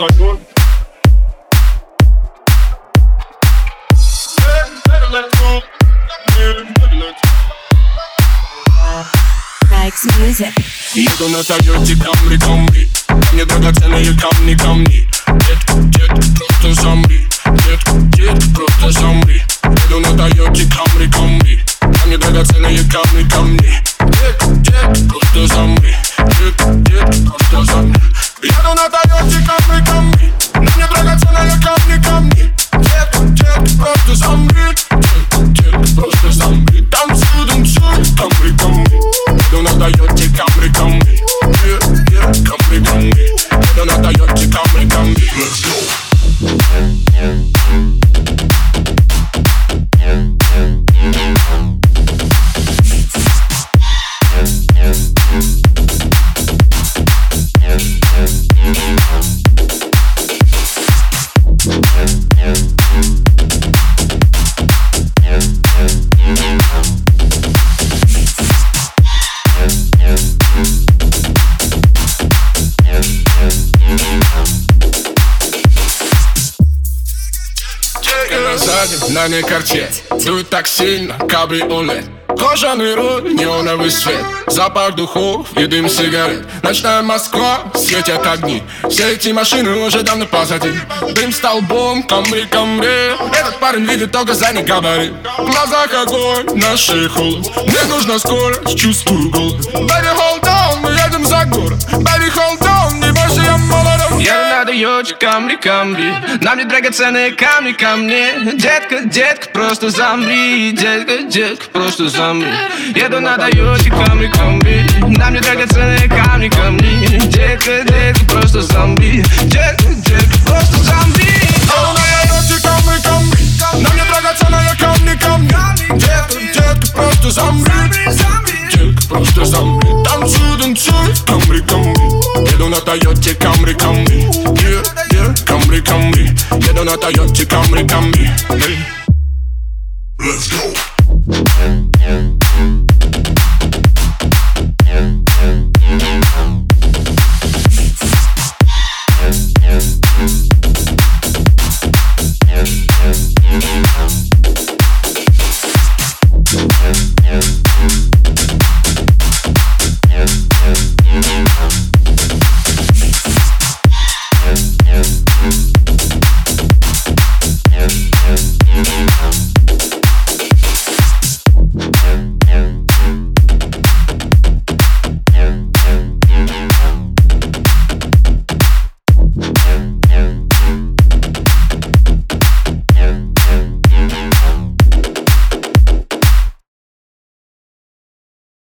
на кайфу Mike's Music. Еду на Тойоте Камри, Камри Мне драгоценные камни, камни Детка, детка, просто замри Детка, детка, просто замри Еду на Тойоте Камри, Камри Мне драгоценные камни, камни Заднем, на не корче Дует так сильно, кабриолет Кожаный руль, неоновый свет Запах духов и дым сигарет. Ночная Москва, светят огни Все эти машины уже давно позади Дым столбом, камри, камри Этот парень видит только задний габарит В глазах огонь, на шее холод. Мне нужна скорость, чувствую голод. Baby, hold on, мы едем за город. Baby, Тойоте Камри, Камри. Нам не драгоценные камни ко мне. Детка, детка, просто замри. Детка, детка, просто замри. Еду на Тойоте Камри, Камри. Нам не драгоценные камни ко мне Детка, детка, просто замри. Детка, детка, просто замри. Еду на Тойоте Камри, Камри. Нам не драгоценные камни, камни Детка, детка, просто замри. Детка, просто замри. Танцуй, танцуй, Камри, Камри. Еду на Тойоте Камри, Камри Camry, Camry. Quiero una Toyota Camry, Camry. Hey. Let's go.